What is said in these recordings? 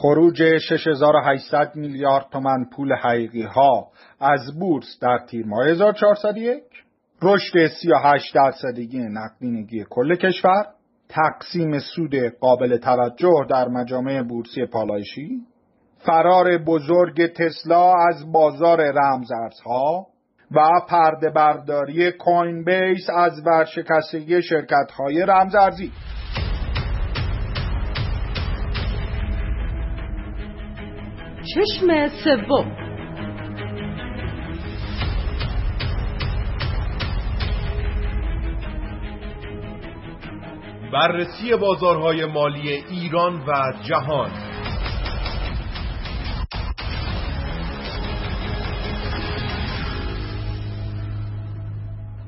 خروج 6800 میلیارد تومن پول حقیقی ها از بورس در تیر ماه 1401 رشد 38 درصدی نقدینگی کل کشور تقسیم سود قابل توجه در مجامع بورسی پالایشی فرار بزرگ تسلا از بازار رمزارزها و پرده برداری کوین بیس از ورشکستگی شرکت های رمزارزی. چشم سوم. بررسی بازارهای مالی ایران و جهان.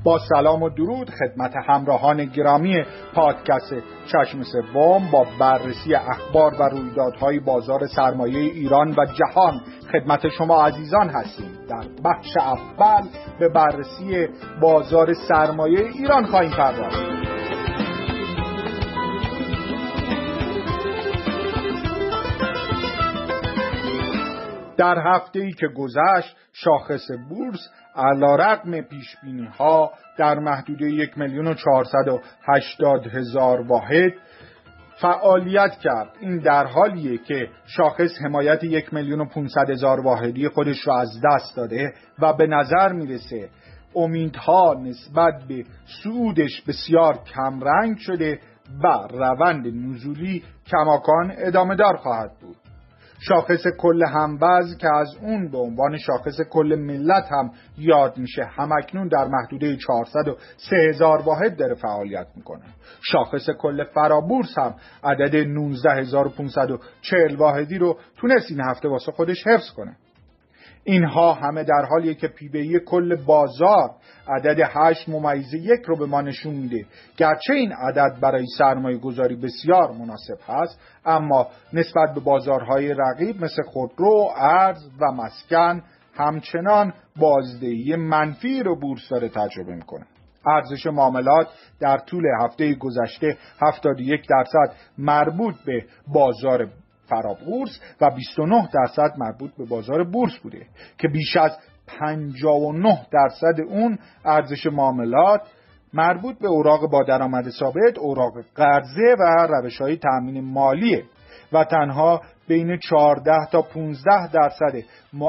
با سلام و درود خدمت همراهان گرامی پادکست چشم سوم با بررسی اخبار و رویدادهای بازار سرمایه ایران و جهان. خدمت شما عزیزان هستیم. در بخش اول به بررسی بازار سرمایه ایران خواهیم پرداخت. در هفته ای که گذشت شاخص بورس علا رقم پیش ها در محدوده یک میلیون و هشتاد هزار واحد فعالیت کرد. این در حالیه که شاخص حمایت یک میلیون و هزار واحدی خودش را از دست داده و به نظر می‌رسه امیدها نسبت به سودش بسیار کمرنگ شده و روند نزولی کماکان ادامه دار خواهد بود. شاخص کل هموز که از اون به عنوان شاخص کل ملت هم یاد میشه همکنون در محدوده 403 هزار واحد داره فعالیت می‌کنه. شاخص کل فرابورس هم عدد 19540 واحدی رو تونست این هفته واسه خودش حفظ کنه. اینها همه در حالیه که پیبهی کل بازار عدد هشت ممیز یک رو به ما نشون میده. گرچه این عدد برای سرمایه گذاری بسیار مناسب هست اما نسبت به بازارهای رقیب مثل خودرو، ارز و مسکن همچنان بازدهی منفی رو بورس داره تجربه می‌کنه. ارزش معاملات در طول هفته گذشته 71 درصد مربوط به بازار فرابورس و 29 درصد مربوط به بازار بورس بوده که بیش از 59 درصد اون ارزش معاملات مربوط به اوراق با درآمد ثابت، اوراق قرضه و روش های تأمین مالیه و تنها بین 14 تا 15 درصد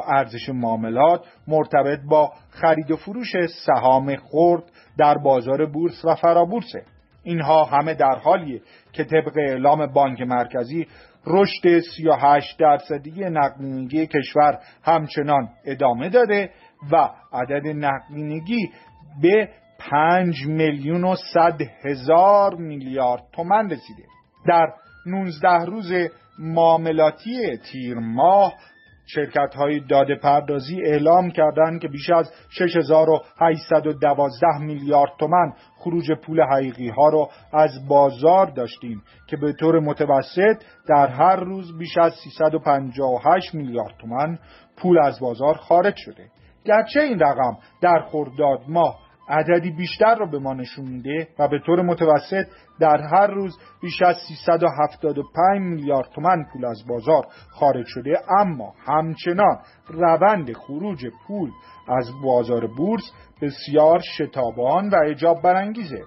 ارزش معاملات مرتبط با خرید و فروش سهام خرد در بازار بورس و فرابورسه. اینها همه در حالیه که طبق اعلام بانک مرکزی رشد 38 درصدی نقدینگی کشور همچنان ادامه داده و عدد نقدینگی به 5 میلیون و 100 هزار میلیارد تومن رسیده. در 19 روز معاملاتی تیر ماه شرکت های داده پردازی اعلام کردند که بیش از 6812 میلیارد تومن خروج پول حقیقی ها رو از بازار داشتیم که به طور متوسط در هر روز بیش از 358 میلیارد تومن پول از بازار خارج شده. گرچه این رقم در خرداد ماه عددی بیشتر را به ما نشون میده و به طور متوسط در هر روز بیش از 375 میلیارد تومن پول از بازار خارج شده. اما همچنان روند خروج پول از بازار بورس بسیار شتابان و اجاب برانگیزه.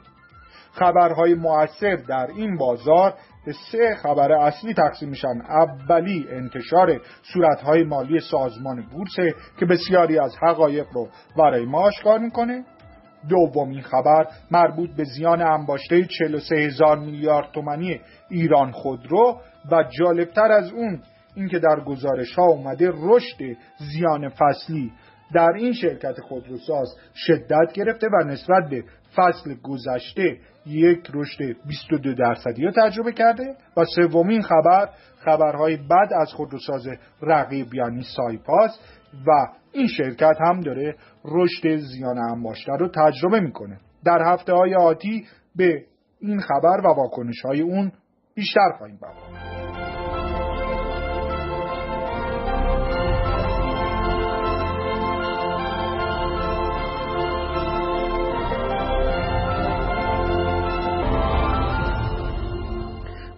خبرهای مؤثر در این بازار به سه خبر اصلی تقسیم میشن. اولی انتشار صورتهای مالی سازمان بورس که بسیاری از حقایق رو برای ما آشکار می‌کنه. دومین خبر مربوط به زیان انباشته 43 هزار میلیارد تومانی ایران خودرو و جالبتر از اون اینکه در گزارش ها اومده رشد زیان فصلی در این شرکت خودروساز شدت گرفته و نسبت به فصل گذشته یک رشد 22 درصدی رو تجربه کرده و سومین خبر خبرهای بد از خودروساز رقیب یعنی سایپاس و این شرکت هم داره رشد زیان انباشته رو تجربه می‌کنه. در هفته های آتی به این خبر و واکنش های اون بیشتر خواهیم پرداخت.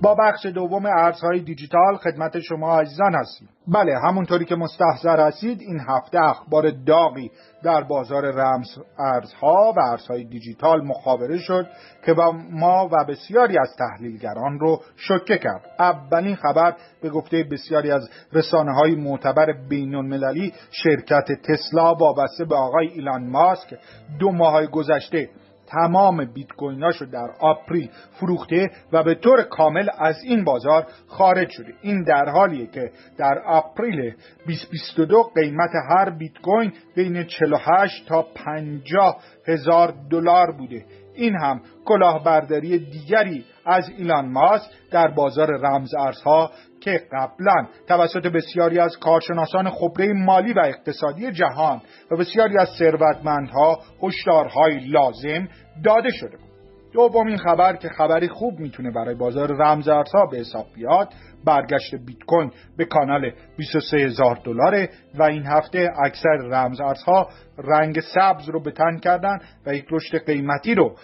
با بخش دوم ارزهای دیجیتال خدمت شما عزیزان هستیم. بله همونطوری که مستحضر هستید این هفته اخبار داغی در بازار رمز ارزها و ارزهای دیجیتال مخابره شد که با ما و بسیاری از تحلیلگران رو شکه کرد. اولین خبر به گفته بسیاری از رسانه های معتبر بین شرکت تسلا وابسته به آقای ایلان ماسک دو ماه گذشته تمام بیت کویناشو در آپریل فروخته و به طور کامل از این بازار خارج شده. این در حالیه که در آپریل 2022 قیمت هر بیت کوین بین 48 تا 50 هزار دلار بوده. این هم کلاهبرداری دیگری از ایلان ماسک در بازار رمز ارزها که قبلا توسط بسیاری از کارشناسان خبره مالی و اقتصادی جهان و بسیاری از ثروتمندها هشدارهای لازم داده شده بود. دومین خبر که خبری خوب می‌تونه برای بازار رمزارزها به حساب بیاد برگشت بیت کوین به کانال 23 هزار دلاره و این هفته اکثر رمزارزها رنگ سبز رو به تن کردن و یک رشد قیمتی رو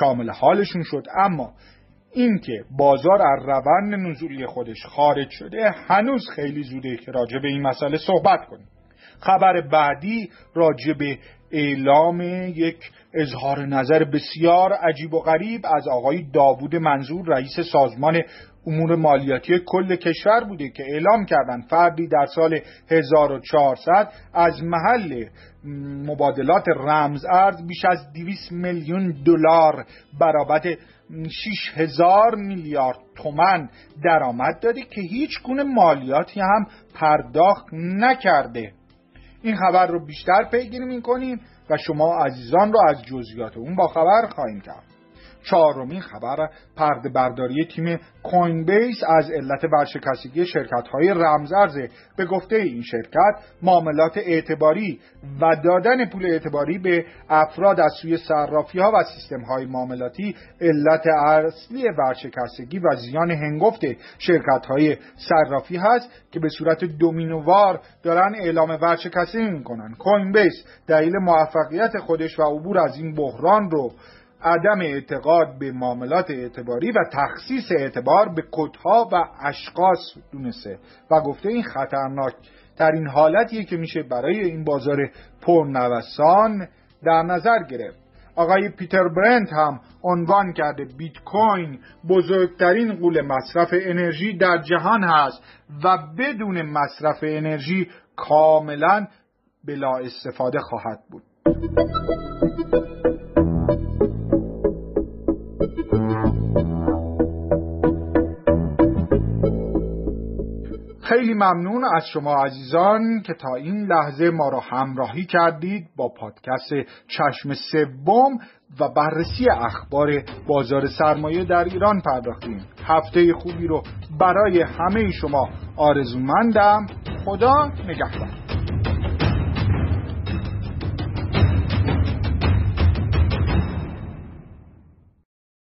شامل حالشون شد. اما اینکه بازار از روند نزولی خودش خارج شده هنوز خیلی زوده که راجع به این مسئله صحبت کنیم. خبر بعدی راجع به اعلام یک اظهار نظر بسیار عجیب و غریب از آقای داوود منظور رئیس سازمان امور مالیاتی کل کشور بوده که اعلام کردن فردی در سال 1400 از محل مبادلات رمز ارز بیش از 200 میلیون دلار برابر 6 هزار میلیارد تومن درآمد داده که هیچ گونه مالیاتی هم پرداخت نکرده. این خبر رو بیشتر پیگیری می‌کنیم و شما عزیزان رو از جزئیات اون با خبر خواهیم کرد. چهارمین خبر پرده برداری تیم کوین بیس از علت ورشکستگی شرکت های رمزارزه به گفته این شرکت معاملات اعتباری و دادن پول اعتباری به افراد از سوی صرافی ها و سیستم های معاملاتی علت اصلی ورشکستگی و زیان هنگفت شرکت های صرافی هست که به صورت دومینووار دارن اعلام ورشکستگی می‌کنن. کوین بیس دلیل موفقیت خودش و عبور از این بحران رو عدم اعتقاد به معاملات اعتباری و تخصیص اعتبار به کدها و اشخاص دونسته. و گفته این خطرناک ترین حالتیه که میشه برای این بازار پرنوسان در نظر گرفت. آقای پیتر برنت هم عنوان کرده بیت کوین بزرگترین قول مصرف انرژی در جهان هست و بدون مصرف انرژی کاملا بلا استفاده خواهد بود. خیلی ممنون از شما عزیزان که تا این لحظه ما را همراهی کردید با پادکست چشم سوم و بررسی اخبار بازار سرمایه در ایران پرداختیم. هفته خوبی رو برای همه شما آرزومندم. خدا نگهدار.